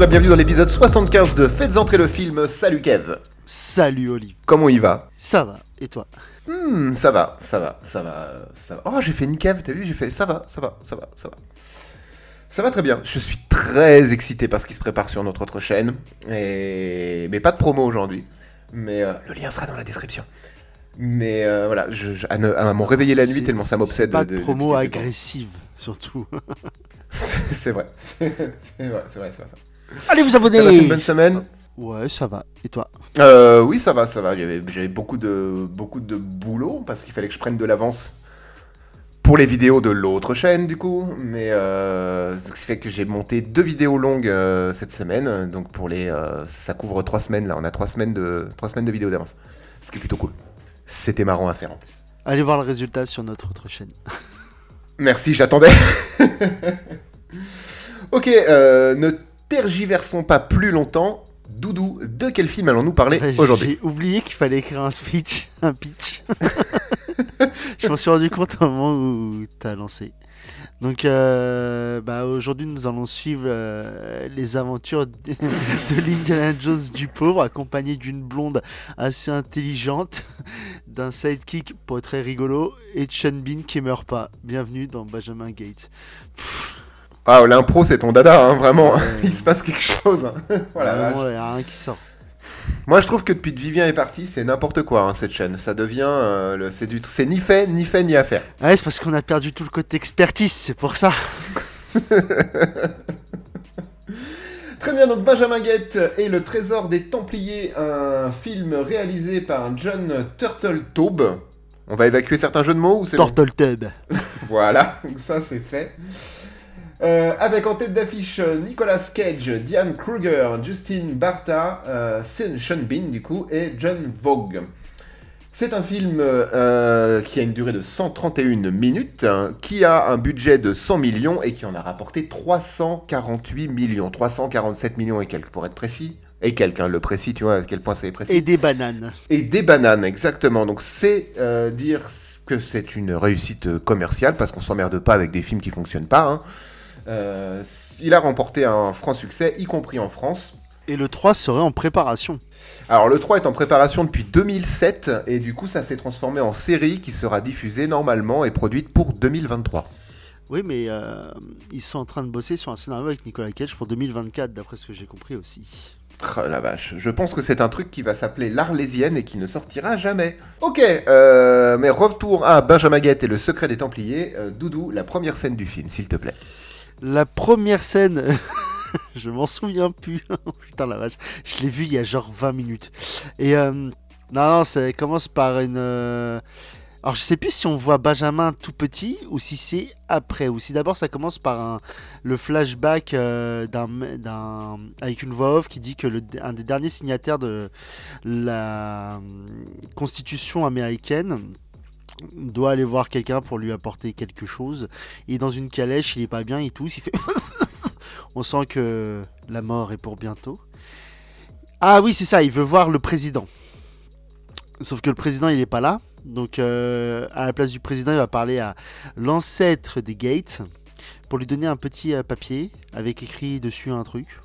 Bonjour et bienvenue dans l'épisode 75 de Faites entrer le film. Salut Kev. Salut Olive. Comment il va? Ça va, et toi? Hmm, ça va, ça va, ça va, ça va. Oh, j'ai fait une Kev, t'as vu J'ai fait ça va, ça va, ça va, ça va. Ça va très bien. Je suis très excité par ce qui se prépare sur notre autre chaîne. Et... Mais pas de promo aujourd'hui. Mais euh, le lien sera dans la description. Mais euh, voilà, je, je- à, à m'en réveiller la nuit tellement ça m'obsède. Pas de- de promo agressive, surtout. C'est vrai. C'est c'est vrai, c'est vrai, c'est vrai. Allez vous T'as abonner une bonne semaine Ouais, ça va. Et toi Euh, oui, ça va, ça va. J'avais beaucoup de, beaucoup de boulot parce qu'il fallait que je prenne de l'avance pour les vidéos de l'autre chaîne, du coup. Mais euh, ce qui fait que j'ai monté deux vidéos longues euh, cette semaine. Donc pour les, euh, ça couvre trois semaines là. On a trois semaines de, trois semaines de vidéos d'avance. Ce qui est plutôt cool. C'était marrant à faire en plus. Allez voir le résultat sur notre autre chaîne. Merci, j'attendais. ok, euh, tergiversons pas plus longtemps. Doudou, de quel film allons-nous parler aujourd'hui? J'ai oublié qu'il fallait écrire un speech, un pitch. Je m'en suis rendu compte au moment où t'as lancé. Donc, euh, bah, aujourd'hui, nous allons suivre euh, les aventures de de l'Indiana Jones du pauvre, accompagné d'une blonde assez intelligente, d'un sidekick pas très rigolo et de Sean Bean qui meurt pas. Bienvenue dans Benjamin Gates. Ah, l'impro, c'est ton dada, hein, vraiment. Ouais. Il se passe quelque chose. hein. Voilà, Vraiment, vache. il y a rien qui sort. Moi, je trouve que depuis que Vivien est parti, c'est n'importe quoi, hein, cette chaîne. Ça devient. euh, le- c'est du... c'est ni fait, ni fait, ni à faire. Ouais, c'est parce qu'on a perdu tout le côté expertise, c'est pour ça. Très bien, donc Benjamin Guette et le Trésor des Templiers, un film réalisé par John Turtletaube. On va évacuer certains jeux de mots ou c'est bon Turtle Tub. Voilà, donc ça c'est fait. Euh, avec en tête d'affiche euh, Nicolas Cage, Diane Kruger, Justin Barta, euh, Sean Sean Bean du coup et John Vogue. C'est un film euh, qui a une durée de 131 minutes, hein, qui a un budget de 100 millions et qui en a rapporté 348 millions, 347 millions et quelques pour être précis. Et quelques, hein, le précis, tu vois à quel point c'est précis. Et des bananes. Et des bananes, exactement. Donc c'est dire que c'est une réussite commerciale parce qu'on s'emmerde pas avec des films qui fonctionnent pas. hein. Euh, il a remporté un franc succès, y compris en France. Et le 3 serait en préparation. Alors le 3 est en préparation depuis 2007 et du coup ça s'est transformé en série qui sera diffusée normalement et produite pour 2023. Oui, mais euh, ils sont en train de bosser sur un scénario avec Nicolas Cage pour 2024, d'après ce que j'ai compris aussi. Oh, la vache, je pense que c'est un truc qui va s'appeler l'Arlésienne et qui ne sortira jamais. Ok, euh, mais retour à Benjamin Guette et le secret des Templiers. Euh, Doudou, la première scène du film, s'il te plaît. La première scène, je m'en souviens plus. Putain la vache, je l'ai vu il y a genre 20 minutes. Et euh, non, non, ça commence par une. euh, Alors je sais plus si on voit Benjamin tout petit ou si c'est après ou si d'abord ça commence par un... le flashback euh, d'un avec une voix off qui dit que le... un des derniers signataires de la Constitution américaine doit aller voir quelqu'un pour lui apporter quelque chose. Il est dans une calèche, il est pas bien, il tousse, il fait. On sent que la mort est pour bientôt. Ah oui, c'est ça, il veut voir le président. Sauf que le président, il est pas là. Donc, euh, à la place du président, il va parler à l'ancêtre des Gates pour lui donner un petit euh, papier avec écrit dessus un truc.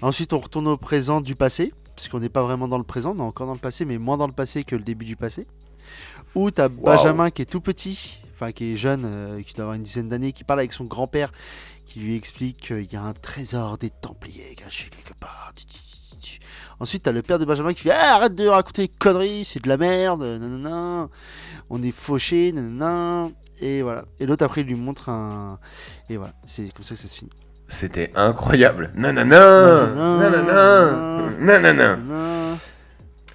Ensuite, on retourne au présent du passé, puisqu'on n'est pas vraiment dans le présent, on est encore dans le passé, mais moins dans le passé que le début du passé. Où tu as Benjamin qui est tout petit, enfin qui est jeune, euh, qui doit avoir une dizaine d'années, qui parle avec son grand-père, qui lui explique qu'il y a un trésor des Templiers caché quelque part. Ensuite, tu as le père de Benjamin qui fait Ah, Arrête de raconter des conneries, c'est de la merde, nanana, on est fauché, nanana. Et voilà. Et l'autre, après, il lui montre un. Et voilà, c'est comme ça que ça se finit. C'était incroyable. Nanana, nanana, nanana. nanana.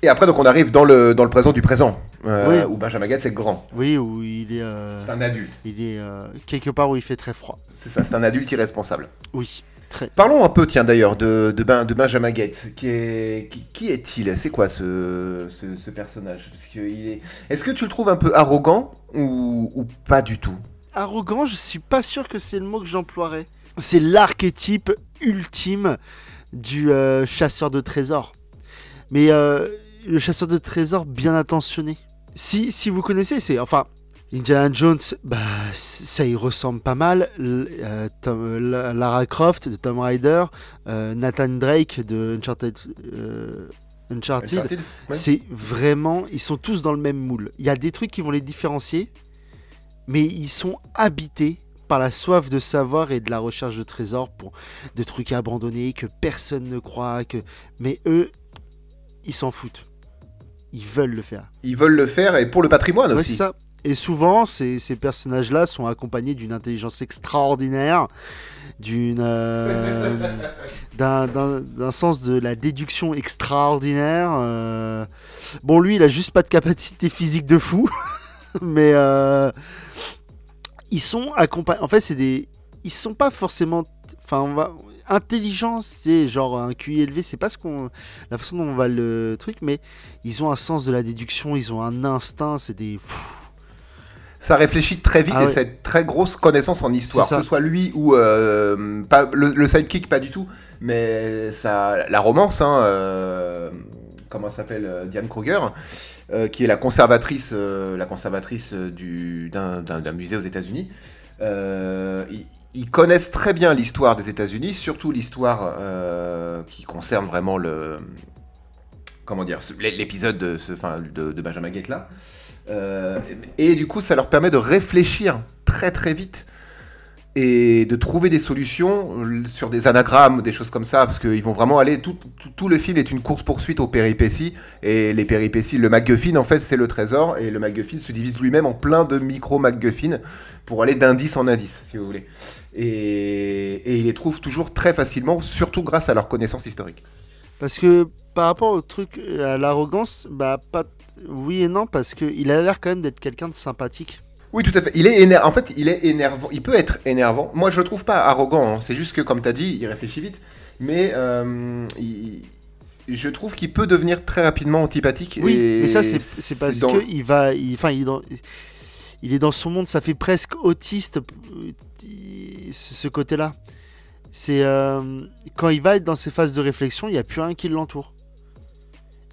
Et après, donc, on arrive dans le, dans le présent du présent, euh, Oui. où Benjamin Guette, c'est le grand. Oui, où il est. euh, C'est un adulte. il est euh, quelque part où il fait très froid. C'est ça, c'est un adulte irresponsable. Oui, très. Parlons un peu, tiens, d'ailleurs, de, de, Ben- de Benjamin Guette. Qui, est, qui, qui est-il? C'est quoi ce, ce, ce personnage? Parce que il est... Est-ce que tu le trouves un peu arrogant ou, ou pas du tout? Arrogant, je suis pas sûr que c'est le mot que j'emploierais. C'est l'archétype ultime du chasseur de trésors. Mais le chasseur de trésors bien intentionné. Si, si vous connaissez, c'est. Enfin, Indiana Jones, bah, ça y ressemble pas mal. Euh, Lara Croft de Tom Rider, euh, Nathan Drake de Uncharted. Uncharted, c'est vraiment, ils sont tous dans le même moule. Il y a des trucs qui vont les différencier, mais ils sont habités par la soif de savoir et de la recherche de trésors pour de trucs abandonnés que personne ne croit que mais eux ils s'en foutent ils veulent le faire ils veulent le faire et pour le patrimoine aussi ça et souvent ces, ces personnages là sont accompagnés d'une intelligence extraordinaire d'une euh, d'un sens de la déduction extraordinaire euh. bon lui il a juste pas de capacité physique de fou mais euh, ils sont accompagnés. En fait, c'est des. Ils sont pas forcément. Enfin, on va. Intelligence, c'est genre un QI élevé, c'est pas ce qu'on. La façon dont on va le truc, mais ils ont un sens de la déduction, ils ont un instinct, c'est des. ça réfléchit très vite ah et c'est très grosse connaissance en histoire, que ce soit lui ou euh, pas le, sidekick pas du tout, mais ça la romance hein, euh, comment s'appelle euh, Diane Kruger euh, qui est la conservatrice, la conservatrice d'un musée aux États-Unis. Euh, ils, connaissent très bien l'histoire des États-Unis, surtout l'histoire qui concerne vraiment le comment dire l'épisode de, Benjamin Gate là. et du coup, ça leur permet de réfléchir très très vite et de trouver des solutions sur des anagrammes, des choses comme ça, parce qu'ils vont vraiment aller. Tout, tout, le film est une course-poursuite aux péripéties, et les péripéties, le MacGuffin, en fait, c'est le trésor, et le MacGuffin se divise lui-même en plein de micro-MacGuffin pour aller d'indice en indice, si vous voulez. Et, et ils les trouvent toujours très facilement, surtout grâce à leur connaissance historique. Parce que par rapport au truc, à l'arrogance, bah, pas. Oui et non, parce qu'il a l'air quand même d'être quelqu'un de sympathique. Oui, tout à fait. Il est. En fait, il est énervant. Il peut être énervant. Moi, je le trouve pas arrogant. Hein. C'est juste que, comme tu as dit, il réfléchit vite. Mais euh, je trouve qu'il peut devenir très rapidement antipathique. Oui, mais ça, c'est parce qu'il va. Enfin, il, est dans... il est dans son monde. Ça fait presque autiste, ce côté-là. C'est euh, quand il va être dans ses phases de réflexion, il n'y a plus rien qui l'entoure.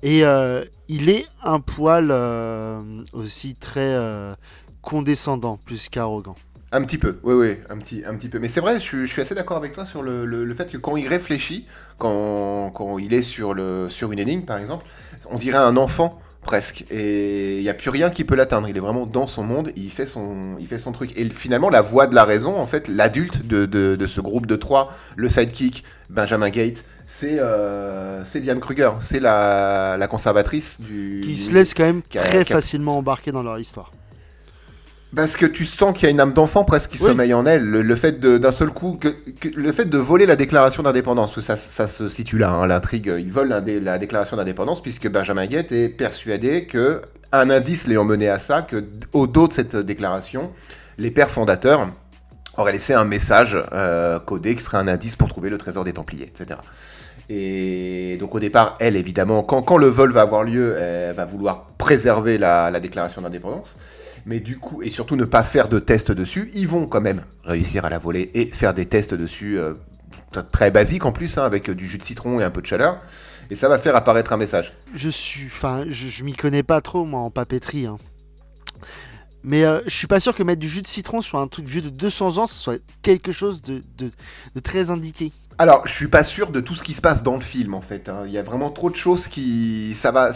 Et euh, il est un poil aussi très condescendant plus qu'arrogant. Un petit peu, oui, oui, un petit, un petit peu. Mais c'est vrai, je, suis assez d'accord avec toi sur le, fait que quand il réfléchit, quand, quand, il est sur, le, sur une énigme, par exemple, on dirait un enfant presque. Et il n'y a plus rien qui peut l'atteindre. Il est vraiment dans son monde, il fait son, il fait son truc. Et finalement, la voix de la raison, en fait, l'adulte de, de, ce groupe de trois, le sidekick, Benjamin Gates, c'est euh, Diane Kruger, c'est la, la, conservatrice du... Qui se laisse quand même très facilement embarquer dans leur histoire. Parce que tu sens qu'il y a une âme d'enfant presque qui sommeille en elle. Le, fait d'un seul coup, que, le fait de voler la déclaration d'indépendance, ça, ça se situe là, hein, l'intrigue. Ils volent la, déclaration d'indépendance puisque Benjamin Guette est persuadé que un indice l'ayant mené à ça, que au dos de cette déclaration, les pères fondateurs auraient laissé un message euh, codé qui serait un indice pour trouver le trésor des Templiers, etc. Et donc au départ, elle, évidemment, quand, quand le vol va avoir lieu, elle va vouloir préserver la, la déclaration d'indépendance mais du coup, et surtout ne pas faire de tests dessus, ils vont quand même réussir à la voler et faire des tests dessus euh, très basiques en plus, hein, avec du jus de citron et un peu de chaleur. Et ça va faire apparaître un message. Je suis, enfin, je, m'y connais pas trop moi en papeterie. Hein. Mais euh, je suis pas sûr que mettre du jus de citron sur un truc vieux de 200 ans, ce soit quelque chose de, très indiqué. Alors, je suis pas sûr de tout ce qui se passe dans le film en fait. Hein. Il y a vraiment trop de choses qui, ça va,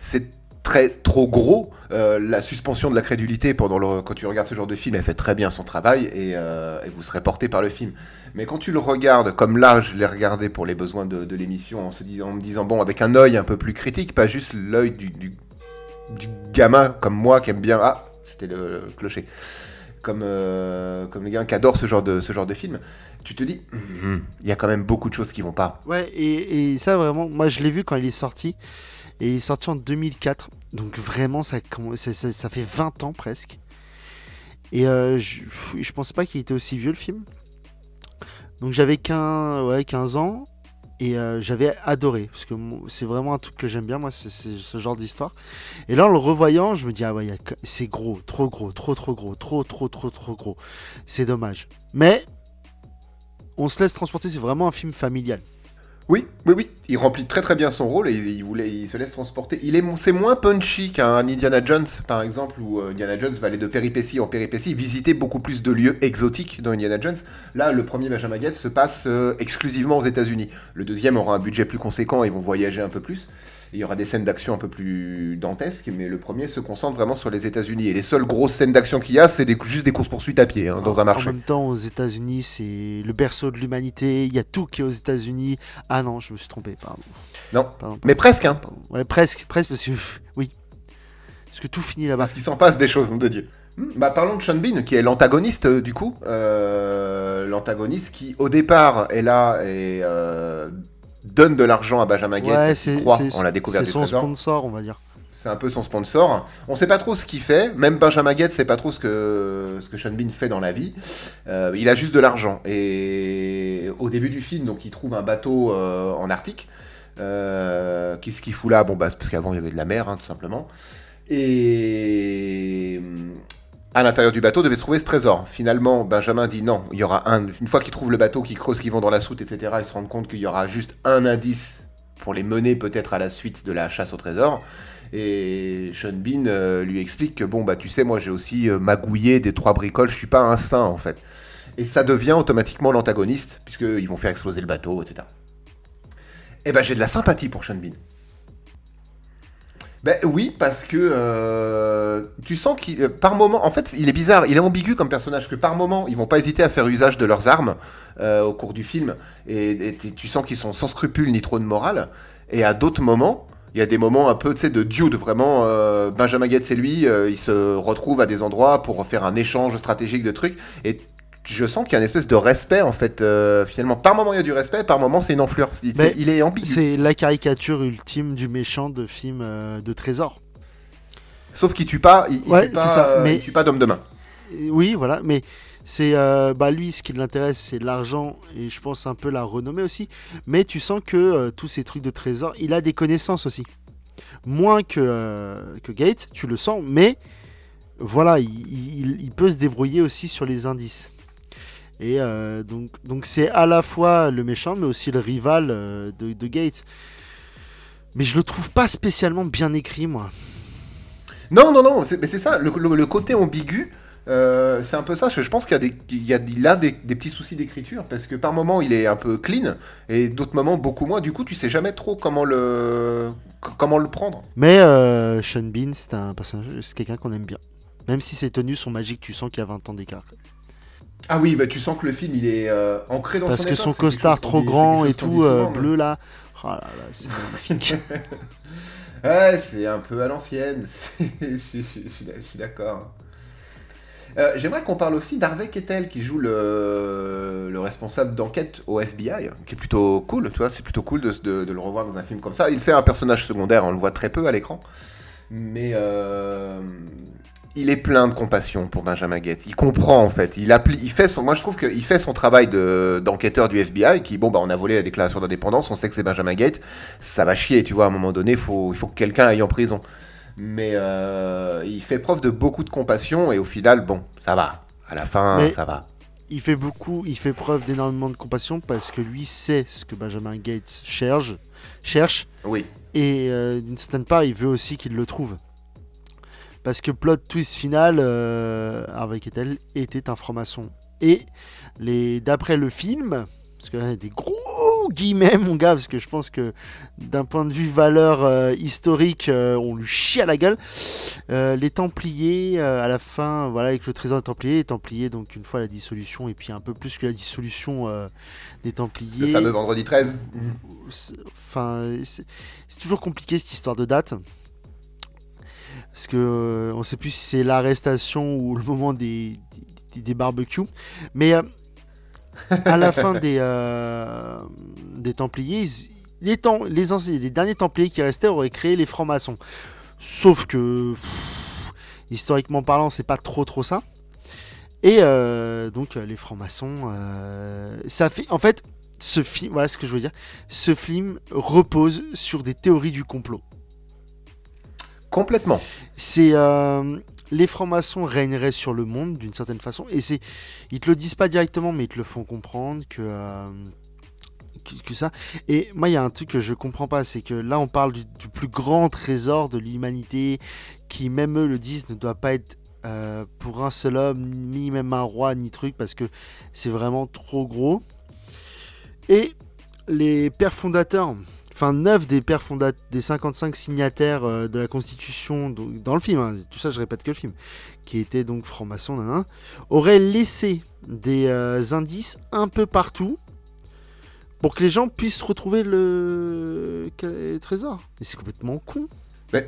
c'est très trop gros. Euh, la suspension de la crédulité pendant le, quand tu regardes ce genre de film, elle fait très bien son travail et, euh, vous serez porté par le film. Mais quand tu le regardes, comme là, je l'ai regardé pour les besoins de, l'émission, en, disant, en me disant, bon, avec un œil un peu plus critique, pas juste l'œil du, gamin comme moi qui aime bien. Ah, c'était le, clocher. Comme, euh, comme les gars qui adorent ce genre de, film, tu te dis, hum, il y a quand même beaucoup de choses qui vont pas. Ouais, et ça vraiment, moi je l'ai vu quand il est sorti. Et il est sorti en 2004. Donc vraiment, ça, fait 20 ans presque. Et euh, je, je pensais pas qu'il était aussi vieux le film. Donc j'avais 15, ouais, 15 ans. Et euh, j'avais adoré. Parce que c'est vraiment un truc que j'aime bien, moi, ce genre d'histoire. Et là, en le revoyant, je me dis, ah ouais, c'est gros, trop gros, trop trop gros, trop trop trop trop gros. C'est dommage. Mais on se laisse transporter, c'est vraiment un film familial. Oui, oui, oui, il remplit très très bien son rôle et il, voulait, se laisse transporter. Il est, c'est moins punchy qu'un Indiana Jones par exemple où euh, Indiana Jones va aller de péripétie en péripétie, visiter beaucoup plus de lieux exotiques dans Indiana Jones. Là, le premier Benjamin Gates se passe euh, exclusivement aux États-Unis. Le deuxième aura un budget plus conséquent et vont voyager un peu plus il y aura des scènes d'action un peu plus dantesques, mais le premier se concentre vraiment sur les États-Unis. Et les seules grosses scènes d'action qu'il y a, c'est juste des courses-poursuites à pied hein, dans un marché. En même temps, aux États-Unis, c'est le berceau de l'humanité. Il y a tout qui est aux États-Unis. Ah non, je me suis trompé, pardon. Non, mais presque, hein. Ouais, presque, presque, parce que oui, parce que tout finit là-bas. Parce qu'il s'en passe des choses, nom de Dieu. Hmm, bah, parlons de Sean Bean, qui est l'antagoniste euh, du coup. Euh, l'antagoniste qui, au départ, est là et euh, donne de l'argent à Benjamin Gates ouais, croit en la découverte du trésor. C'est son sponsor, on va dire. C'est un peu son sponsor. On sait pas trop ce qu'il fait. Même Benjamin Gates sait pas trop ce que, ce que Sean Bean fait dans la vie. Euh, il a juste de l'argent. Et au début du film, donc, il trouve un bateau euh, en Arctique. Euh, Qu'est-ce qu'il fout là? Bon, bah, parce qu'avant, il y avait de la mer, hein, tout simplement. Et à l'intérieur du bateau devait trouver ce trésor. Finalement, Benjamin dit non, il y aura un. Une fois qu'ils trouvent le bateau, qu'ils creusent, qu'ils vont dans la soute, etc., ils se rendent compte qu'il y aura juste un indice pour les mener peut-être à la suite de la chasse au trésor. Et Sean Bean euh, lui explique que bon, bah tu sais, moi j'ai aussi euh, magouillé des trois bricoles, je suis pas un saint en fait. Et ça devient automatiquement l'antagoniste, puisqu'ils vont faire exploser le bateau, etc. Et eh ben j'ai de la sympathie pour Sean Bean. Ben oui, parce que euh, tu sens qu'il, euh, par moment, en fait, il est bizarre, il est ambigu comme personnage, que par moment, ils vont pas hésiter à faire usage de leurs armes euh, au cours du film, et, tu sens qu'ils sont sans scrupules ni trop de morale, et à d'autres moments, il y a des moments un peu, tu sais, de dude, vraiment, Benjamin Gates et lui, ils se retrouvent à des endroits pour faire un échange stratégique de trucs, et je sens qu'il y a une espèce de respect en fait euh, finalement. Par moment il y a du respect par moment c'est une enflure. Il est ambigu. c'est la caricature ultime du méchant de film euh, de trésor. Sauf qu'il tue pas il, tue pas, euh, mais... tue pas d'homme de main. Oui voilà mais c'est bah lui ce qui l'intéresse c'est l'argent et je pense un peu la renommée aussi. Mais tu sens que tous ces trucs de trésor il a des connaissances aussi. Moins que, que Gates tu le sens mais voilà il, il peut se débrouiller aussi sur les indices et euh, donc, donc c'est à la fois le méchant, mais aussi le rival euh, de, de, Gates. Mais je le trouve pas spécialement bien écrit, moi. Non, non, non, mais c'est ça, le, côté ambigu, euh, c'est un peu ça. Je pense qu'il y a, des, il y a, il a des, petits soucis d'écriture parce que par moments il est un peu clean et d'autres moments beaucoup moins. Du coup, tu sais jamais trop comment le, comment le prendre. Mais Sean Bean, c'est un personnage, c'est quelqu'un qu'on aime bien. Même si ses tenues sont magiques, tu sens qu'il y a 20 ans d'écart. Ah oui, bah tu sens que le film il est euh, ancré dans Parce son que son costard trop grand et tout, euh, bleu là. Oh là là, c'est magnifique. ouais, c'est un peu à l'ancienne. je, suis d'accord. Euh, j'aimerais qu'on parle aussi d'Harvey Kettel qui joue le, le responsable d'enquête au FBI, qui est plutôt cool, tu vois, c'est plutôt cool de, de, de, le revoir dans un film comme ça. Il c'est un personnage secondaire, on le voit très peu à l'écran, mais il est plein de compassion pour Benjamin Gates. Il comprend en fait. Il, il fait son, moi je trouve qu'il fait son travail d'enquêteur du FBI. Qui bon bah on a volé la déclaration d'indépendance. On sait que c'est Benjamin Gates. Ça va chier, tu vois. À un moment donné, faut, il faut que quelqu'un aille en prison. Mais euh, il fait preuve de beaucoup de compassion et au final, bon, ça va. À la fin, ça va. Il fait beaucoup, il fait preuve d'énormément de compassion parce que lui sait ce que Benjamin Gates cherche, cherche. Oui. Et euh, d'une certaine part, il veut aussi qu'il le trouve. Parce que plot twist final, euh, Harvey Kettel était un franc-maçon. Et d'après le film, parce que a des gros guillemets mon gars, parce que je pense que d'un point de vue valeur euh, historique, euh, on lui chie à la gueule. Euh, les Templiers, à la fin, voilà, avec le trésor des Templiers, les Templiers, donc une fois la dissolution, et puis un peu plus que la dissolution des Templiers. Le fameux vendredi 13. Enfin, c'est toujours compliqué cette histoire de date. Parce que euh, on sait plus si c'est l'arrestation ou le moment des, des, barbecues. Mais euh, à la fin des, euh, des Templiers, les, temps, les, les derniers Templiers qui restaient auraient créé les francs-maçons. Sauf que, historiquement parlant, c'est pas trop trop ça. Et donc les francs-maçons, ça fait, en fait, ce film, voilà ce que je veux dire, ce film repose sur des théories du complot. Complètement. C'est euh, les francs-maçons régneraient sur le monde d'une certaine façon, et c'est ils te le disent pas directement, mais ils te le font comprendre que euh, que, ça. Et moi, il y a un truc que je comprends pas, c'est que là, on parle du, plus grand trésor de l'humanité, qui même eux le disent, ne doit pas être euh, pour un seul homme, ni même un roi, ni truc, parce que c'est vraiment trop gros. Et les pères fondateurs, enfin 9 des pères fondateurs, des 55 signataires euh, de la Constitution, dans le film, hein, tout ça je répète que le film, qui était donc franc-maçon, auraient laissé des euh, indices un peu partout pour que les gens puissent retrouver le, trésor. Et c'est complètement con.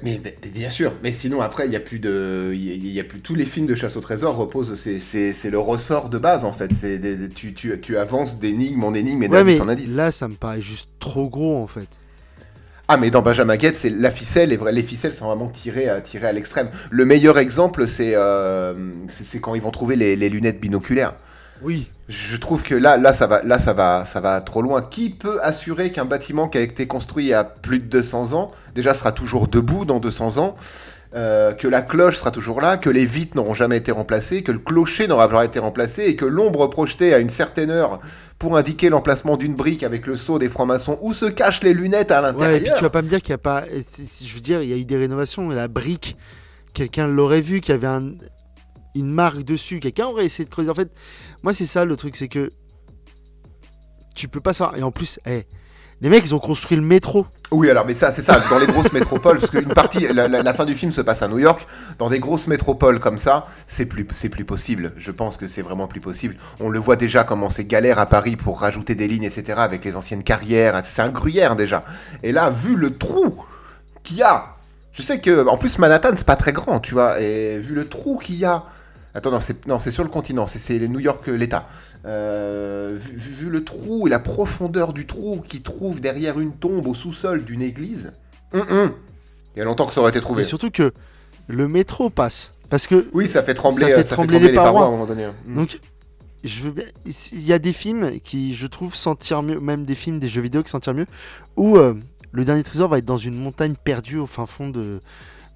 Mais, bien sûr, mais sinon après il y a plus de, il y, a plus tous les films de chasse au trésor reposent, c'est le ressort de base en fait. C'est tu, tu, tu avances d'énigme en énigme et d'indice en indice. Là ça me paraît juste trop gros en fait. Ah mais dans Benjamin Guette, c'est la ficelle, les, les ficelles sont vraiment tirées, à, tirées à l'extrême. Le meilleur exemple, c'est euh, c'est quand ils vont trouver les, les lunettes binoculaires. Oui. Je trouve que là, là, ça va, là, ça va, ça va trop loin. Qui peut assurer qu'un bâtiment qui a été construit il y a plus de 200 ans, déjà sera toujours debout dans 200 ans, euh, que la cloche sera toujours là, que les vitres n'auront jamais été remplacées, que le clocher n'aura jamais été remplacé, et que l'ombre projetée à une certaine heure pour indiquer l'emplacement d'une brique avec le saut des francs-maçons, où se cachent les lunettes à l'intérieur. Ouais, et puis tu vas pas me dire qu'il n'y a pas, je veux dire, il y a eu des rénovations, la brique, quelqu'un l'aurait vu, qu'il y avait un, une marque dessus, quelqu'un aurait essayé de creuser. En fait, moi, c'est ça le truc, c'est que tu peux pas savoir. Et en plus, hey, les mecs, ils ont construit le métro. Oui, alors, mais ça, c'est ça, dans les grosses métropoles, parce qu'une partie, la, fin du film se passe à New York, dans des grosses métropoles comme ça, c'est plus, c'est plus possible. Je pense que c'est vraiment plus possible. On le voit déjà comment c'est galère à Paris pour rajouter des lignes, etc., avec les anciennes carrières. C'est un gruyère déjà. Et là, vu le trou qu'il y a, je sais que, en plus, Manhattan, c'est pas très grand, tu vois, et vu le trou qu'il y a Attends, non, c'est sur le continent, c'est New York, euh, l'État. Euh, vu, le trou et la profondeur du trou qui trouve derrière une tombe au sous-sol d'une église, hum, hum. il y a longtemps que ça aurait été trouvé. Et surtout que le métro passe. Parce que oui, ça fait trembler, ça fait trembler, les, parois. à un moment donné. Hum. Donc, je veux il y a des films qui, je trouve, sentir mieux, même des films, des jeux vidéo qui sentir mieux, où euh, le dernier trésor va être dans une montagne perdue au fin fond de,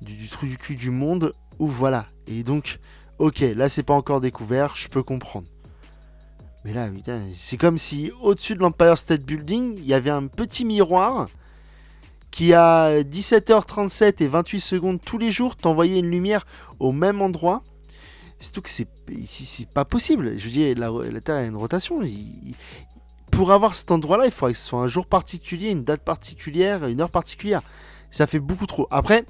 du, du trou du cul du monde, où voilà. Et donc, Ok, là c'est pas encore découvert, je peux comprendre. Mais là, c'est comme si au-dessus de l'Empire State Building, il y avait un petit miroir qui à 17h37 et 28 secondes tous les jours t'envoyait une lumière au même endroit. C'est tout que c'est c'est pas possible. Je veux dire, la, Terre a une rotation. pour avoir cet endroit-là, il faudrait que ce soit un jour particulier, une date particulière, une heure particulière. Ça fait beaucoup trop. Après,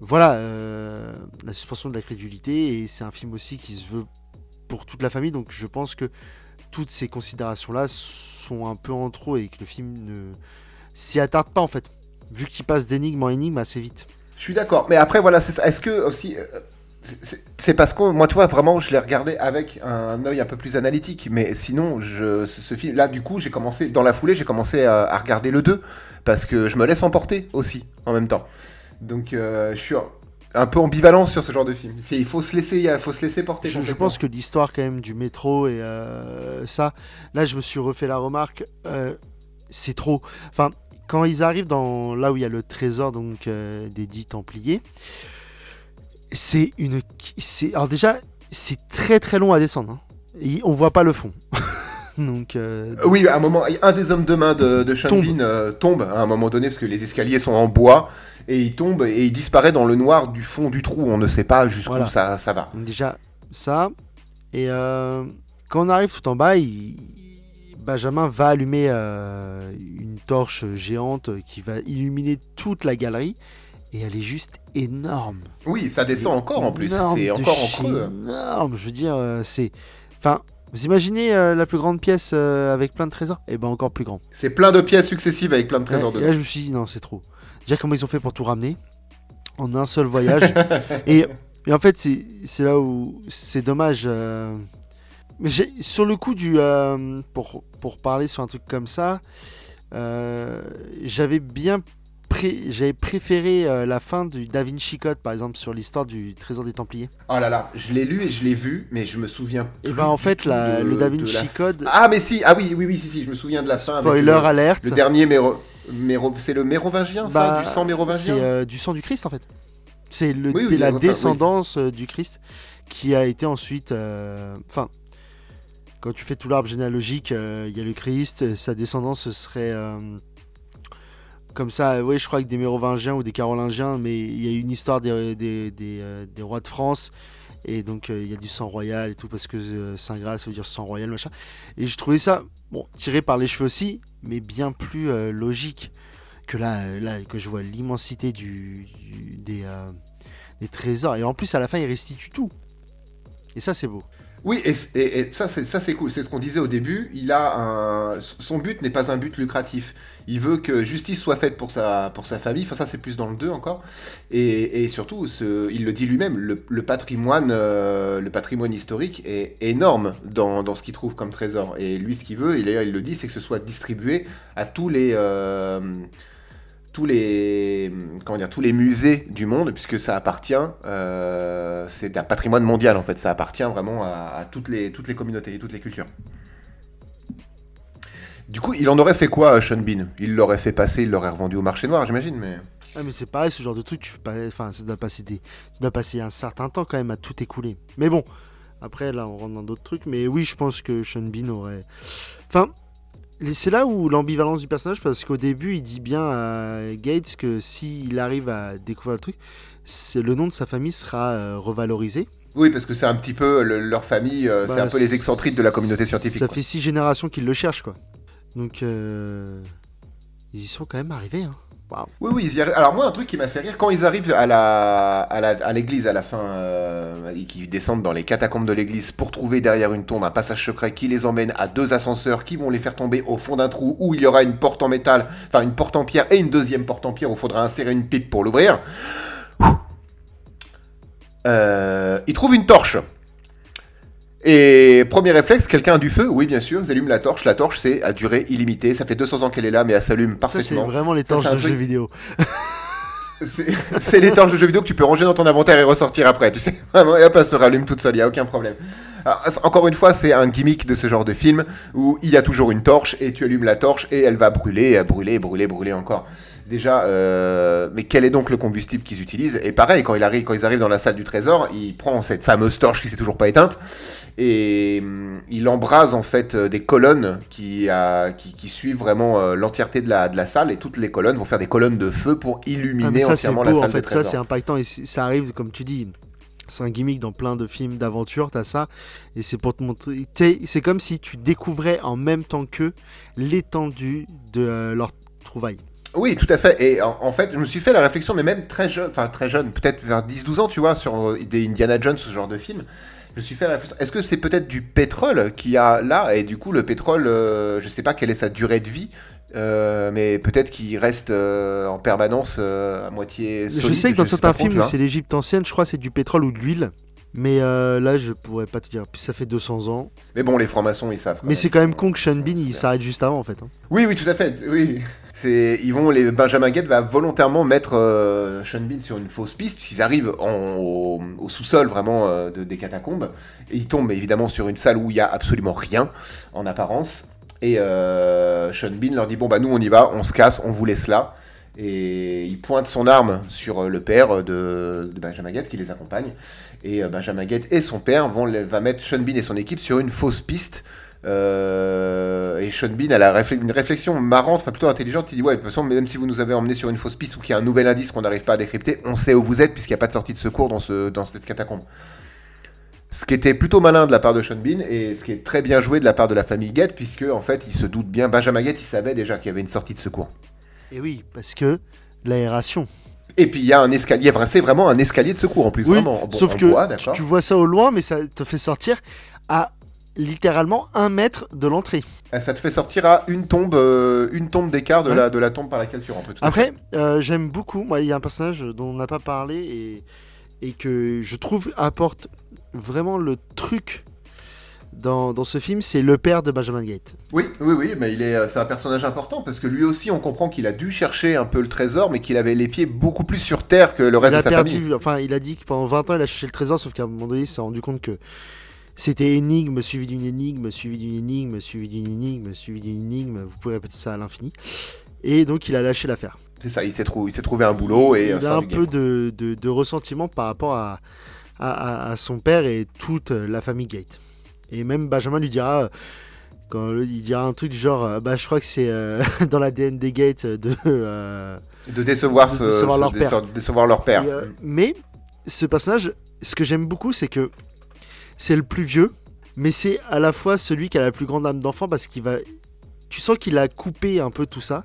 voilà, euh, la suspension de la crédulité, et c'est un film aussi qui se veut pour toute la famille, donc je pense que toutes ces considérations-là sont un peu en trop et que le film ne s'y attarde pas en fait, vu qu'il passe d'énigme en énigme assez vite. Je suis d'accord, mais après voilà, est-ce que aussi... Euh, c'est parce que moi, tu vois, vraiment, je l'ai regardé avec un œil un peu plus analytique. Mais sinon, ce, film, là, du coup, j'ai commencé, dans la foulée, j'ai commencé à, à, regarder le 2. Parce que je me laisse emporter aussi, en même temps. Donc euh, je suis un peu ambivalent sur ce genre de film. Il faut se laisser, il faut se laisser porter. Je, pense que l'histoire quand même du métro et euh, ça, là je me suis refait la remarque, euh, c'est trop. Enfin, quand ils arrivent dans là où il y a le trésor donc des dix Templiers, c'est une, c'est alors déjà c'est très très long à descendre. Hein. Et on voit pas le fond. Donc, Oui, à un moment, un des hommes de main de, de Sean tombe. tombe à un moment donné parce que les escaliers sont en bois et il tombe et il disparaît dans le noir du fond du trou. On ne sait pas jusqu'où ça, ça va. déjà, ça. Et euh, quand on arrive tout en bas, Benjamin va allumer euh, une torche géante qui va illuminer toute la galerie. Et elle est juste énorme. Oui, ça descend encore en plus. C'est encore en creux. Énorme, je veux dire, euh, c'est. Enfin, vous imaginez la plus grande pièce avec plein de trésors? Et eh ben encore plus grand. C'est plein de pièces successives avec plein de trésors dedans. Et là, je me suis dit, non, c'est trop. Déjà, comment ils ont fait pour tout ramener en un seul voyage. et, en fait, c'est là où c'est dommage. Euh, mais sur le coup du. Euh, pour, pour parler sur un truc comme ça, euh, j'avais bien. J'avais préféré la fin du Da Vinci Code, par exemple, sur l'histoire du Trésor des Templiers. Oh là là, je l'ai lu et je l'ai vu, mais je me souviens. Et ben en fait, le Da Vinci Code. Ah, mais si, ah oui, oui, oui, si, si, je me souviens de la fin. Spoiler alerte. Le dernier, mais c'est le mérovingien, ça bah, Du sang mérovingien C'est euh, du sang du Christ, en fait. C'est la descendance euh, du Christ qui a été ensuite. Euh, enfin. quand tu fais tout l'arbre généalogique, il y a le Christ, sa descendance serait comme ça, oui, je crois que des Mérovingiens ou des Carolingiens, mais il y a une histoire des, des, des, rois de France, et donc il y a du sang royal et tout, parce que Saint Graal, ça veut dire sang royal, machin. Et je trouvais ça, bon, tiré par les cheveux aussi, mais bien plus logique que là, là, que je vois l'immensité du, des, des trésors. Et en plus, à la fin, il restitue tout. Et ça, c'est beau. Oui, et, ça, c'est ça, c'est cool. C'est ce qu'on disait au début. Il a un, son but n'est pas un but lucratif. Il veut que justice soit faite pour sa, pour sa famille. Enfin, ça, c'est plus dans le 2 encore. Et, surtout, ce, il le dit lui-même, le, patrimoine, euh, le patrimoine historique est énorme dans, dans ce qu'il trouve comme trésor. Et lui, ce qu'il veut, il, il le dit, c'est que ce soit distribué à tous les. Euh, tous les, comment dire, tous les musées du monde, puisque ça appartient, euh, c'est un patrimoine mondial en fait, ça appartient vraiment à, toutes, les, toutes les communautés et toutes les cultures. Du coup, il en aurait fait quoi, Sean Bean? Il l'aurait fait passer, il l'aurait revendu au marché noir, j'imagine, mais... Ah, mais c'est pareil, ce genre de truc, tu, enfin, ça doit passer des... dois passer un certain temps quand même à tout écouler. Mais bon, après, là, on rentre dans d'autres trucs, mais oui, je pense que Sean Bean aurait... Enfin, c'est là où l'ambivalence du personnage, parce qu'au début, il dit bien à Gates que s'il arrive à découvrir le truc, le nom de sa famille sera euh, revalorisé. Oui, parce que c'est un petit peu leur famille, euh, c'est bah, un peu les excentriques de la communauté scientifique. Ça fait six générations qu'ils le cherchent, quoi. Donc, euh, ils y sont quand même arrivés. Hein. Oui, oui, Alors moi, un truc qui m'a fait rire, quand ils arrivent à la à l'église à, la fin, euh, et qu'ils descendent dans les catacombes de l'église pour trouver derrière une tombe un passage secret qui les emmène à deux ascenseurs qui vont les faire tomber au fond d'un trou où il y aura une porte en métal, enfin une porte en pierre et une deuxième porte en pierre où il faudra insérer une pipe pour l'ouvrir. Euh, ils trouvent une torche. Et premier réflexe, quelqu'un a du feu Oui, bien sûr, ils allument la torche. La torche, c'est à durée illimitée. Ça fait 200 ans qu'elle est là, mais elle s'allume parfaitement. C'est vraiment les torches de jeux vidéo. c'est les torches de jeux vidéo que tu peux ranger dans ton inventaire et ressortir après. Tu sais, vraiment, et hop, elle se rallume toute seule, il n'y a aucun problème. encore une fois, c'est un gimmick de ce genre de film où il y a toujours une torche et tu allumes la torche et elle va brûler, brûler, brûler, brûler encore. Déjà, euh, mais quel est donc le combustible qu'ils utilisent? Et pareil, quand, il arrive, quand ils arrivent dans la salle du trésor, il prend cette fameuse torche qui s'est toujours pas éteinte et hum, il embrase en fait euh, des colonnes qui, qui, suivent vraiment euh, l'entièreté de la, de la salle et toutes les colonnes vont faire des colonnes de feu pour illuminer ah, entièrement la salle en fait, Ça c'est impactant et ça arrive comme tu dis. C'est un gimmick dans plein de films d'aventure, t'as ça, et c'est pour te montrer. C'est comme si tu découvrais en même temps que l'étendue de euh, leur trouvaille. Oui, tout à fait. Et en, fait, je me suis fait la réflexion, mais même très jeune, enfin très jeune, peut-être vers 10-12 ans, tu vois, sur des Indiana Jones, ce genre de film je suis fait Est-ce que c'est peut-être du pétrole qu'il y a là Et du coup, le pétrole, je euh, je sais pas quelle est sa durée de vie. Euh, mais peut-être qu'il reste euh, en permanence à moitié solide. Je sais que dans certains films, c'est l'Égypte ancienne, je crois, c'est du pétrole ou de l'huile. Mais là, je pourrais pas te dire. Puis ça fait 200 ans. Mais bon, les francs-maçons, ils savent. Mais c'est quand même con que Sean Bean, il s'arrête juste avant, en fait. Hein. Oui, oui, tout à fait. Oui. C'est, ils vont, Benjamin Gate va volontairement mettre euh, Sean Bean sur une fausse piste, puisqu'ils arrivent au, sous-sol vraiment euh, des catacombes, et ils tombent évidemment sur une salle où il n'y a absolument rien en apparence. Et euh, Sean Bean leur dit bon bah nous on y va, on se casse, on vous laisse là. Et il pointe son arme sur le père de, Benjamin Gate qui les accompagne. Et Benjamin Gate et son père vont va mettre Sean Bean et son équipe sur une fausse piste euh, et Sean Bean a une réflexion marrante, enfin plutôt intelligente. Il dit Ouais, de toute façon, même si vous nous avez emmené sur une fausse piste ou qu'il y a un nouvel indice qu'on n'arrive pas à décrypter, on sait où vous êtes puisqu'il n'y a pas de sortie de secours dans, ce, dans cette catacombe. Ce qui était plutôt malin de la part de Sean Bean et ce qui est très bien joué de la part de la famille Guette, puisque en fait, il se doute bien. Benjamin Guette, il savait déjà qu'il y avait une sortie de secours. Et oui, parce que l'aération. Et puis il y a un escalier, c'est vraiment un escalier de secours en plus. vraiment, sauf que tu vois ça au loin, mais ça te fait sortir à littéralement un mètre de l'entrée. Ah, ça te fait sortir à une tombe, euh, une tombe d'écart de, la, de la tombe par laquelle tu rentres. Après, euh, j'aime beaucoup. Moi, il y a un personnage dont on n'a pas parlé et, et que je trouve apporte vraiment le truc dans, dans, ce film, c'est le père de Benjamin Gate. Oui, oui, oui, mais il est, euh, c'est un personnage important parce que lui aussi, on comprend qu'il a dû chercher un peu le trésor, mais qu'il avait les pieds beaucoup plus sur terre que le reste de sa famille. Enfin, il a dit que pendant 20 ans, il a cherché le trésor, sauf qu'à un moment donné, il s'est rendu compte que c'était énigme suivi d'une énigme, suivi d'une énigme, suivi d'une énigme, suivi d'une énigme. Vous pouvez répéter ça à l'infini. Et donc il a lâché l'affaire. C'est ça, il s'est trouvé, trouvé un boulot et. Il a un peu de, de, ressentiment par rapport à, à, son père et toute la famille Gate. Et même Benjamin lui dira, quand il dira un truc du genre, euh, bah je crois que c'est euh, dans la DND Gate de... euh, De décevoir, De ce- décevoir ce- leur père. décevoir- décevoir leur père. Et, euh, mais ce personnage, ce que j'aime beaucoup, c'est que c'est le plus vieux, mais c'est à la fois celui qui a la plus grande âme d'enfant parce qu'il va. Tu sens qu'il a coupé un peu tout ça,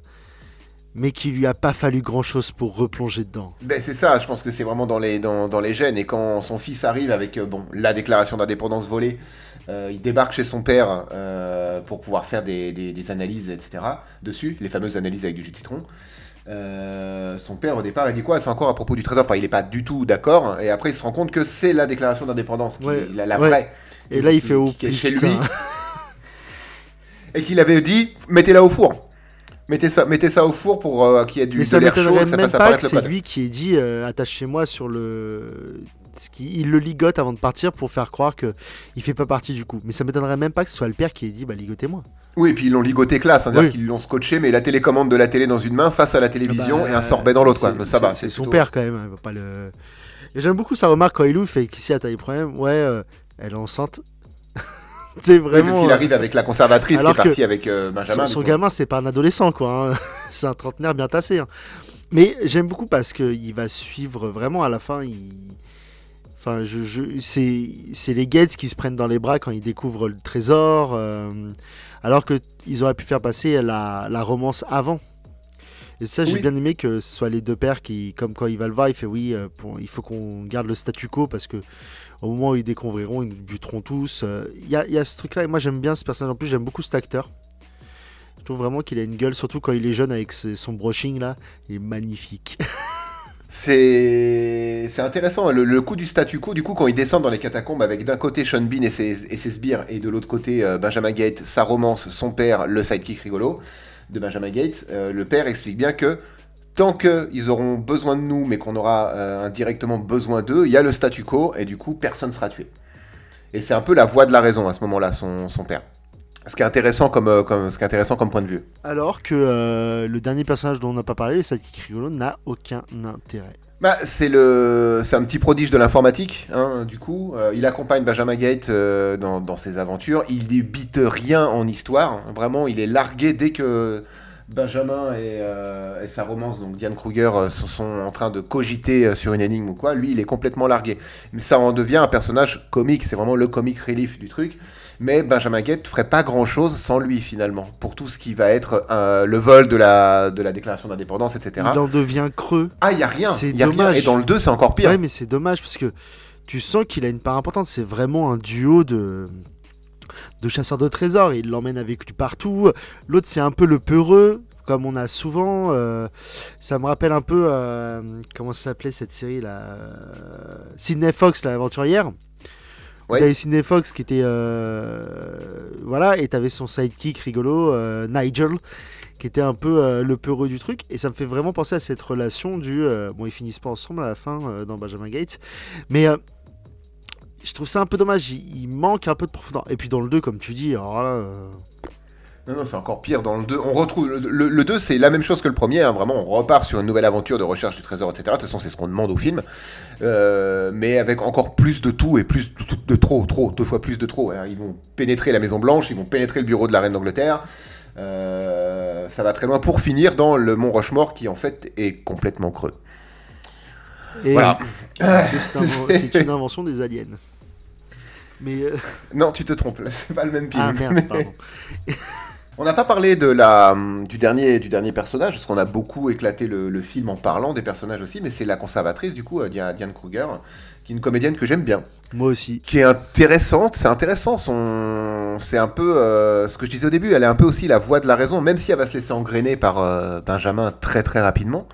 mais qu'il lui a pas fallu grand chose pour replonger dedans. Ben, c'est ça, je pense que c'est vraiment dans les, dans, dans les gènes. Et quand son fils arrive avec euh, bon, la déclaration d'indépendance volée, euh, il débarque chez son père euh, pour pouvoir faire des, des- des analyses, etc. dessus, les fameuses analyses avec du jus de citron. Euh, son père au départ il dit quoi? C'est encore à propos du trésor. Enfin, il n'est pas du tout d'accord. Et après, il se rend compte que c'est la déclaration d'indépendance, qui- Ouais, la, la ouais. vraie. Et là, il fait au qui est chez lui. Et qu'il avait dit mettez-la au four. Mettez ça, mettez ça au four pour euh, qu'il y ait du Mais de l'air chaud, m'étonnerait que ça fasse apparaître le c'est lui qui ait dit euh, attachez-moi sur le. Ce qui- Il le ligote avant de partir pour faire croire que il fait pas partie du coup. Mais ça m'étonnerait même pas que ce soit le père qui ait dit bah ligotez-moi. Oui, et puis ils l'ont ligoté classe, c'est-à-dire Oui. qu'ils l'ont scotché, mais la télécommande de la télé dans une main face à la télévision Bah, et un sorbet dans l'autre. ça va, C'est son plutôt- père quand même. hein, pas le... Et j'aime beaucoup sa remarque quand il ouvre, fait qu'ici, t'as des problèmes? Ouais, euh, elle est enceinte. c'est Oui, vraiment. parce qu'il euh, arrive avec la conservatrice alors qui est partie avec euh, Benjamin. son, son gamin, c'est pas un adolescent, quoi. hein. c'est un trentenaire bien tassé. hein. Mais j'aime beaucoup parce qu'il va suivre vraiment à la fin. Il... Enfin, je, je- c'est, les Gates qui se prennent dans les bras quand ils découvrent le trésor. euh, alors qu'ils auraient pu faire passer la, la romance avant. Et ça, j'ai Oui. bien aimé que ce soit les deux pères qui, comme quand il va le voir, il fait oui, euh, pour- il faut qu'on garde le statu quo parce que au moment où ils découvriront, ils buteront tous. Euh, Il y, a, il y a ce truc-là, et moi j'aime bien ce personnage. En plus, j'aime beaucoup cet acteur. Je trouve vraiment qu'il a une gueule, surtout quand il est jeune avec ses- son brushing là. Il est magnifique. C'est intéressant, le, le coup du statu quo, du coup, quand ils descendent dans les catacombes avec d'un côté Sean Bean et ses, et ses sbires, et de l'autre côté euh, Benjamin Gates, sa romance, son père, le sidekick rigolo de Benjamin Gates, euh, le père explique bien que tant qu'ils auront besoin de nous, mais qu'on aura euh, indirectement besoin d'eux, il y a le statu quo, et du coup, personne sera tué. Et c'est un peu la voix de la raison à ce moment-là, son, son père. Ce qui est intéressant comme, euh, comme, ce qui est intéressant comme point de vue. Alors que euh, le dernier personnage dont on n'a pas parlé, le sidekick rigolo, n'a aucun intérêt. Bah, c'est le, c'est un petit prodige de l'informatique, hein, du coup. Euh, il accompagne Benjamin Gate euh, dans, dans ses aventures. Il débite rien en histoire. hein. Vraiment, il est largué dès que Benjamin et, euh, et sa romance, donc Diane Kruger, sont, sont en train de cogiter sur une énigme ou quoi. Lui, il est complètement largué. Mais ça en devient un personnage comique. C'est vraiment le comic relief du truc. Mais Benjamin Gate ferait pas grand chose sans lui finalement, pour tout ce qui va être euh, le vol de la, de la déclaration d'indépendance, etc. Il en devient creux. Ah, il y a rien. C'est rien. dommage. Et dans le 2, c'est encore pire. Ouais, mais c'est dommage parce que tu sens qu'il a une part importante. C'est vraiment un duo de de chasseurs de trésors. Il l'emmène avec lui partout. L'autre, c'est un peu le peureux, comme on a souvent. euh, ça me rappelle un peu euh, comment s'appelait cette série là, Sydney Fox, l'aventurière. T'avais Sydney Fox qui était euh, voilà, et t'avais son sidekick rigolo, euh, Nigel qui était un peu euh, le peureux du truc. Et ça me fait vraiment penser à cette relation du. bon, ils finissent pas ensemble à la fin dans Benjamin Gates. Mais je trouve ça un peu dommage. Il, il manque un peu de profondeur. Et puis dans le 2, comme tu dis, alors là. Non, non, c'est encore pire dans le 2. On retrouve le, le- le 2, c'est la même chose que le premier. hein, vraiment, on repart sur une nouvelle aventure de recherche du trésor, etc. De toute façon, c'est ce qu'on demande au film, Euh, mais avec encore plus de tout et plus de, de trop, trop, deux fois plus de trop. hein. Ils vont pénétrer la Maison Blanche, ils vont pénétrer le bureau de la reine d'Angleterre. Euh, ça va très loin pour finir dans le Mont Rochemort, qui en fait est complètement creux. Et Voilà. c'est une invention des aliens. Mais. euh, Non, tu te trompes, c'est pas le même film. ah merde, pardon. On n'a pas parlé de la, du, dernier, du dernier personnage, parce qu'on a beaucoup éclaté le, le film en parlant des personnages aussi, mais c'est la conservatrice, du coup, euh, Dia- Diane Kruger, qui est une comédienne que j'aime bien, Moi aussi. qui est intéressante, c'est intéressant, son... c'est un peu euh, ce que je disais au début, elle est un peu aussi la voix de la raison, même si elle va se laisser engrainer par euh, Benjamin très très rapidement.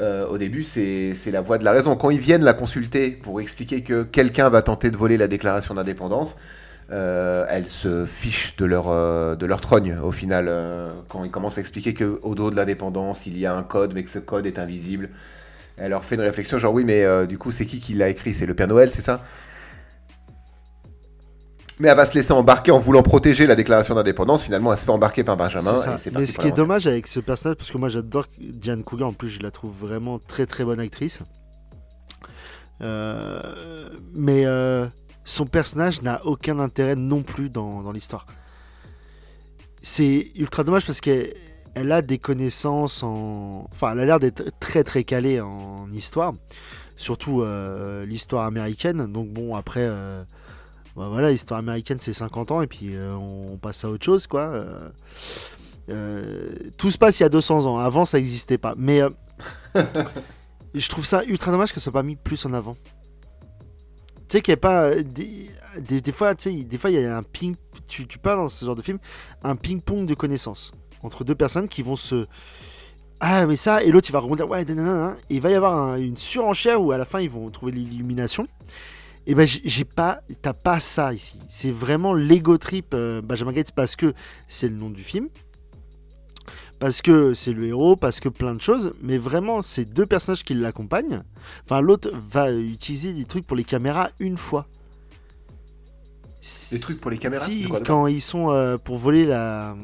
euh, au début, c'est c'est la voix de la raison. Quand ils viennent la consulter pour expliquer que quelqu'un va tenter de voler la déclaration d'indépendance, euh, elle se fiche de leur, euh, de leur trogne au final. euh, quand ils commencent à expliquer qu'au dos de l'indépendance, il y a un code, mais que ce code est invisible. Elle leur fait une réflexion genre oui, mais euh, du coup, c'est qui qui l'a écrit? C'est le Père Noël, c'est ça? Mais elle va se laisser embarquer en voulant protéger la déclaration d'indépendance. Finalement, elle se fait embarquer par Benjamin. C'est ça. et Mais ce qui est dommage avec ce personnage, parce que moi j'adore Diane Kruger, en plus je la trouve vraiment très très bonne actrice. Mais son personnage n'a aucun intérêt non plus dans, dans l'histoire. C'est ultra dommage parce qu'elle elle a des connaissances en. Enfin, elle a l'air d'être très très calée en histoire. Surtout euh, l'histoire américaine. Donc, bon, après. euh, bah voilà, l'histoire américaine c'est 50 ans et puis euh, on passe à autre chose quoi. Tout se passe il y a 200 ans. Avant ça n'existait pas. Mais je trouve ça ultra dommage qu'elle soit pas mis plus en avant. Tu sais qu'il n'y a pas euh, des, des, fois, tu sais, des fois il y a un ping. Tu, tu parles dans ce genre de film un ping-pong de connaissances entre deux personnes qui vont se ah mais ça et l'autre il va rebondir ouais nanana, et il va y avoir un- une surenchère où à la fin ils vont trouver l'illumination. Et ben j'ai j'ai pas t'as pas ça ici. C'est vraiment l'ego trip euh, Benjamin Gates parce que c'est le nom du film. Parce que c'est le héros, parce que plein de choses, mais vraiment, c'est deux personnages qui l'accompagnent. Enfin, l'autre va utiliser les trucs pour les caméras une fois. Des trucs pour les caméras Si, De quoi, de quand ils sont euh, pour voler la.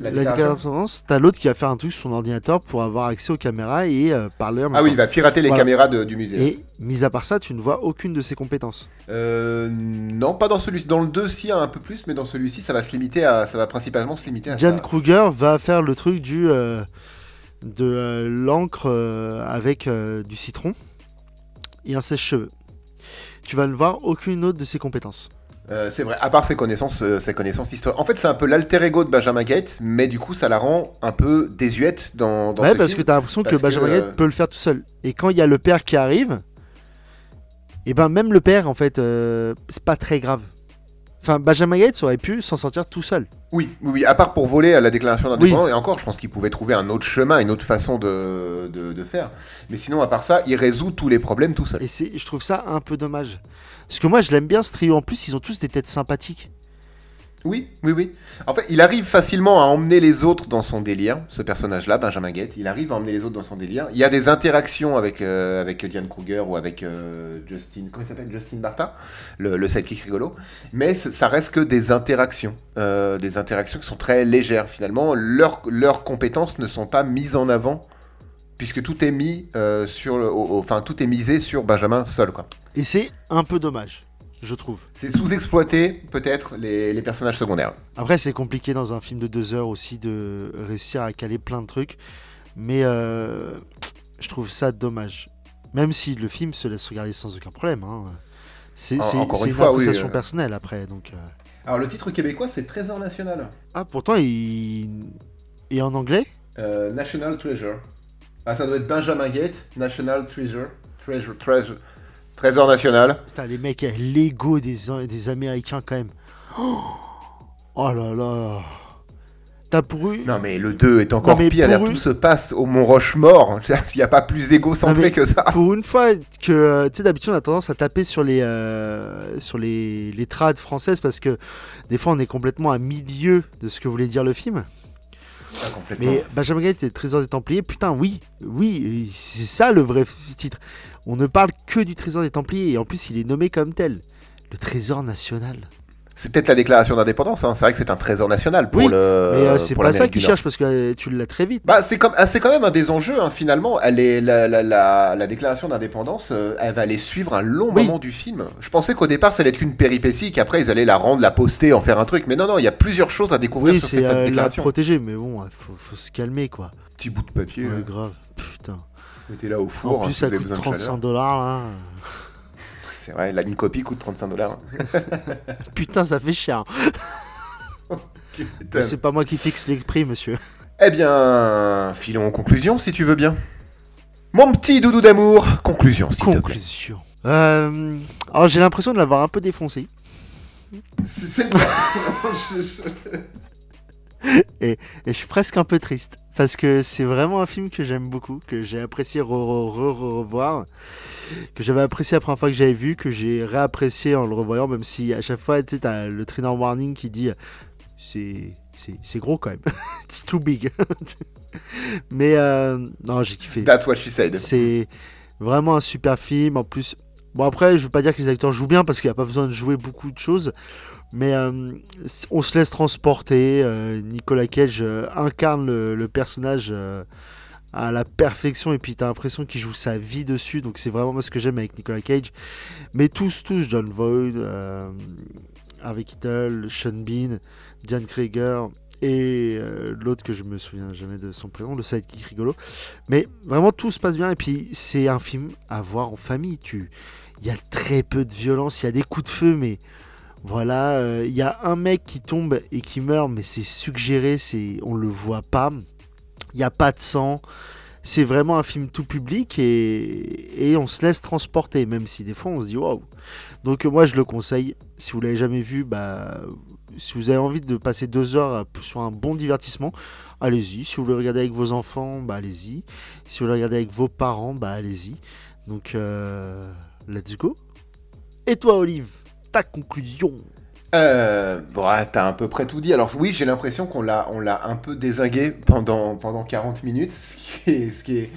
La, déclaration, t'as l'autre qui va faire un truc sur son ordinateur pour avoir accès aux caméras et euh, parler. Ah oui, il va pirater les Voilà. caméras de- du musée. Et mis à part ça, tu ne vois aucune de ses compétences. Euh, non, pas dans celui-ci. Dans le 2, si, un peu plus, mais dans celui-ci, ça va se limiter à, ça va principalement se limiter à Jan ça. Kruger va faire le truc du euh, de euh, l'encre euh, avec du citron et un sèche-cheveux. Tu vas ne voir aucune autre de ses compétences. Euh, c'est vrai, à part ses connaissances, euh, ses connaissances historiques. En fait, c'est un peu l'alter ego de Benjamin Gate, mais du coup, ça la rend un peu désuète dans, dans ouais, ce parce film. que tu as l'impression que Benjamin euh, Gate peut le faire tout seul. Et quand il y a le père qui arrive, et ben même le père, en fait, euh, c'est pas très grave. Enfin, Benjamin Gates aurait pu s'en sortir tout seul. Oui, oui, à part pour voler à la déclaration d'indépendance, et encore, je pense qu'il pouvait trouver un autre chemin, une autre façon de, de, de faire. Mais sinon, à part ça, il résout tous les problèmes tout seul. Et je trouve ça un peu dommage. Parce que moi, je l'aime bien ce trio. En plus, ils ont tous des têtes sympathiques. Oui, oui, oui. En fait, il arrive facilement à emmener les autres dans son délire, ce personnage-là, Benjamin Gate. Il arrive à emmener les autres dans son délire. Il y a des interactions avec, euh, avec Diane Kruger ou avec euh, Justin. Comment il s'appelle? Justin Barta Le, le sidekick rigolo. Mais ça reste que des interactions. Euh, des interactions qui sont très légères, finalement. Leurs compétences ne sont pas mises en avant. Puisque tout est mis sur au- tout est misé sur Benjamin seul quoi. Et c'est un peu dommage, je trouve. C'est sous-exploité peut-être les, les personnages secondaires. Après, c'est compliqué dans un film de deux heures aussi de réussir à caler plein de trucs. Mais euh, je trouve ça dommage. Même si le film se laisse regarder sans aucun problème. hein. C'est une une, oui, euh. personnelle après. Donc, euh. Alors le titre québécois c'est Trésor national. Ah, pourtant, il... Et en anglais? Euh, National Treasure. Ah, ça doit être Benjamin Gate, National Treasure. Treasure, Treasure. Trésor national. Putain, les mecs, l'ego des, des Américains quand même. Oh, Oh là là. T'as pour. Non, mais le 2 est encore pire. Tout se passe au Mont Rochemort. Il n'y a pas plus égocentré que ça. Pour une fois que, euh, tu sais, d'habitude, on a tendance à taper sur les, euh, sur les, les trades françaises parce que des fois, on est complètement à milieu de ce que voulait dire le film. Ah. Mais Benjamin Gate et Trésor des Templiers, putain, oui, oui, c'est ça le vrai titre. On ne parle que du Trésor des Templiers et en plus, il est nommé comme tel. Le Trésor national. C'est peut-être la déclaration d'indépendance. hein. C'est vrai que c'est un trésor national pour Oui, le. Mais euh, c'est pour pas ça l'Amérique qu'il du Nord. cherche parce que euh, tu l'as très vite. Bah, c'est comme, ah, c'est quand même un des enjeux, hein, finalement. Elle est, la, la, la, la déclaration d'indépendance, euh, elle va aller suivre un long Oui. moment du film. Je pensais qu'au départ, ça allait être une péripétie, qu'après, ils allaient la rendre, la poster, en faire un truc. Mais non, non, il y a plusieurs choses à découvrir Oui, sur cette euh, la déclaration. protéger, mais bon, faut, faut se calmer quoi. Petit bout de papier, Ouais, euh, grave. Putain. Mettez là au four. en hein, plus, ça vous avez coûte besoin de 35 chaleur. dollars. C'est vrai, là, une copie coûte 35 dollars. Putain, ça fait cher. C'est pas moi qui fixe les prix, monsieur. Eh bien, filons en conclusion, si tu veux bien. Mon petit doudou d'amour, conclusion, s'il te plaît. Conclusion. Euh, alors, j'ai l'impression de l'avoir un peu défoncé. C'est. Et je suis presque un peu triste. Parce que c'est vraiment un film que j'aime beaucoup, que j'ai apprécié re- re- re- re- revoir, que j'avais apprécié la première fois que j'avais vu, que j'ai réapprécié en le revoyant, même si à chaque fois, tu sais, t'as le trainer warning qui dit c'est c'est- c'est gros quand même. It's too big. Mais euh, non, j'ai kiffé. That's what she said. C'est vraiment un super film. En plus, bon après, je veux pas dire que les acteurs jouent bien parce qu'il n'y a pas besoin de jouer beaucoup de choses. Mais euh, on se laisse transporter. euh, Nicolas Cage euh, incarne le, personnage à la perfection. Et puis t'as l'impression qu'il joue sa vie dessus. Donc c'est vraiment ce que j'aime avec Nicolas Cage. Mais tous tous John euh, Harvey Keitel Sean Bean Diane Krieger et l'autre que je me souviens jamais de son prénom le sidekick rigolo. Mais vraiment tout se passe bien. Et puis c'est un film à voir en famille. Il y a très peu de violence. Il y a des coups de feu mais voilà, euh, il y a un mec qui tombe et qui meurt, mais c'est suggéré, c'est on le voit pas. Il n'y a pas de sang. C'est vraiment un film tout public et, et, on se laisse transporter, même si des fois on se dit waouh. Donc moi je le conseille. Si vous l'avez jamais vu, bah, si vous avez envie de passer deux heures sur un bon divertissement, allez-y. Si vous le regardez avec vos enfants, bah allez-y. Si vous le regardez avec vos parents, bah allez-y. Donc euh, let's go. Et toi Olive? Ta conclusion euh, bon, t'as à peu près tout dit. Alors oui, j'ai l'impression qu'on l'a, on l'a un peu désingué pendant, pendant 40 minutes, ce qui, est, ce, qui est,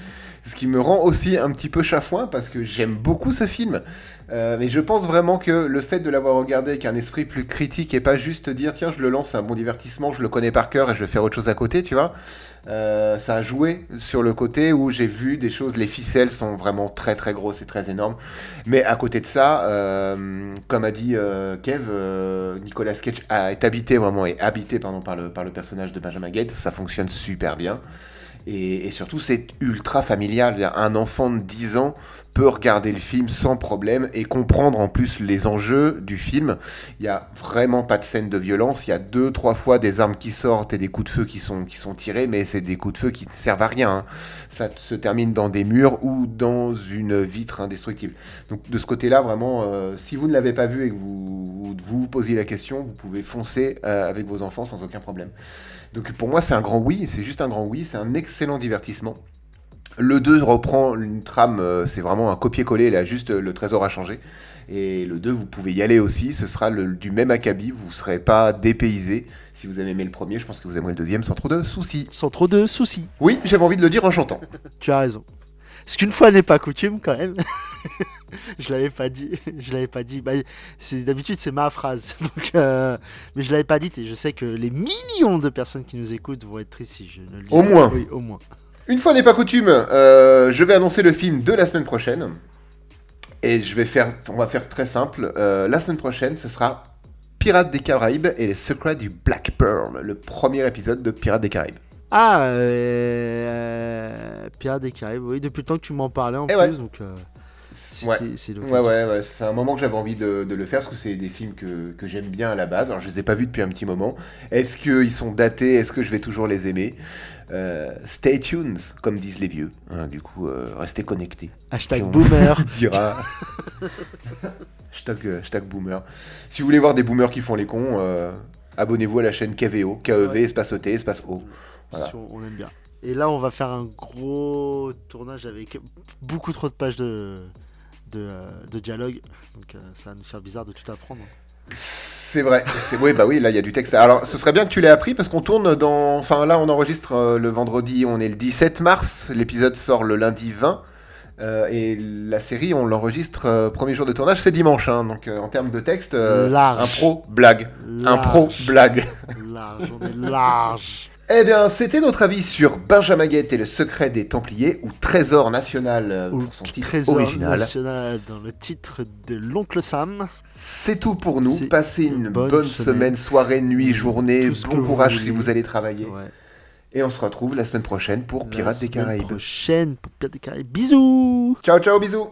ce qui me rend aussi un petit peu chafouin parce que j'aime beaucoup ce film. Euh, mais je pense vraiment que le fait de l'avoir regardé avec un esprit plus critique et pas juste dire tiens je le lance, c'est un bon divertissement, je le connais par cœur et je vais faire autre chose à côté, tu vois. Euh, ça a joué sur le côté où j'ai vu des choses, les ficelles sont vraiment très très grosses et très énormes. Mais à côté de ça, euh, comme a dit euh, Kev, Nicolas Cage est habité vraiment et habité pardon, par, le, par le personnage de Benjamin Gates, ça fonctionne super bien. Et, et surtout, c'est ultra familial. Un enfant de 10 ans peut regarder le film sans problème et comprendre en plus les enjeux du film. Il n'y a vraiment pas de scène de violence. Il y a deux, trois fois des armes qui sortent et des coups de feu qui sont, qui sont tirés, mais c'est des coups de feu qui ne servent à rien. Hein. Ça se termine dans des murs ou dans une vitre indestructible. Donc de ce côté-là, vraiment, euh, si vous ne l'avez pas vu et que vous, vous posiez la question, vous pouvez foncer euh, avec vos enfants sans aucun problème. Donc pour moi, c'est un grand oui, c'est juste un grand oui, c'est un excellent divertissement. Le 2 reprend une trame, euh, c'est vraiment un copier-coller, là juste euh, le trésor a changé. Et le 2, vous pouvez y aller aussi, ce sera le, du même acabit, vous ne serez pas dépaysé. Si vous avez aimé le premier, je pense que vous aimerez le deuxième sans trop de soucis. Sans trop de soucis. Oui, j'avais envie de le dire en chantant. tu as raison. Ce qu'une fois n'est pas coutume quand même. je l'avais pas dit. Je l'avais pas dit. Bah, d'habitude c'est ma phrase. Donc, euh, mais je l'avais pas dit et je sais que les millions de personnes qui nous écoutent vont être tristes si je ne le dis. Au moins. Oui, au moins. Une fois n'est pas coutume, euh, je vais annoncer le film de la semaine prochaine. Et je vais faire, on va faire très simple. Euh, la semaine prochaine, ce sera Pirates des Caraïbes et les secrets du Black Pearl, le premier épisode de Pirates des Caraïbes. Ah, euh, Pirates des Caraïbes, oui, depuis le temps que tu m'en parlais en Eh plus, ouais. donc euh, c'est Ouais. Ouais, ouais, ouais, c'est un moment que j'avais envie de, de le faire parce que c'est des films que, que j'aime bien à la base. Alors, je les ai pas vus depuis un petit moment. Est-ce qu'ils sont datés? Est-ce que je vais toujours les aimer? Euh, Stay tuned, comme disent les vieux. hein, du coup, euh, restez connectés. Hashtag boomer. dira. hashtag, euh, hashtag boomer. Si vous voulez voir des boomers qui font les cons, euh, abonnez-vous à la chaîne KVO, KEV, Ouais. espace OT, espace O. Voilà. Sur- On aime bien. Et là, on va faire un gros tournage avec beaucoup trop de pages de, de, de dialogue. Donc, euh, ça va nous faire bizarre de tout apprendre. C'est vrai, c'est oui, bah oui, là il y a du texte. Alors, ce serait bien que tu l'aies appris parce qu'on tourne dans. Enfin, là, on enregistre euh, le vendredi, on est le 17 mars. L'épisode sort le lundi 20. euh, et la série, on l'enregistre euh, premier jour de tournage, c'est dimanche. hein. donc, en termes de texte, un pro blague. Un pro blague. Large, on est large. Eh bien, c'était notre avis sur Benjamin Guette et le secret des Templiers, ou Trésor national euh, Ou pour son titre Trésor original. national dans le titre de l'oncle Sam. C'est tout pour nous. Passez une une bonne, bonne semaine, semaine. soirée, nuit, journée. Bon courage si vous allez travailler. Ouais. Et on se retrouve la semaine prochaine pour Pirates La des semaine Caraïbes. prochaine pour Pirates des Caraïbes. Bisous Ciao, ciao, bisous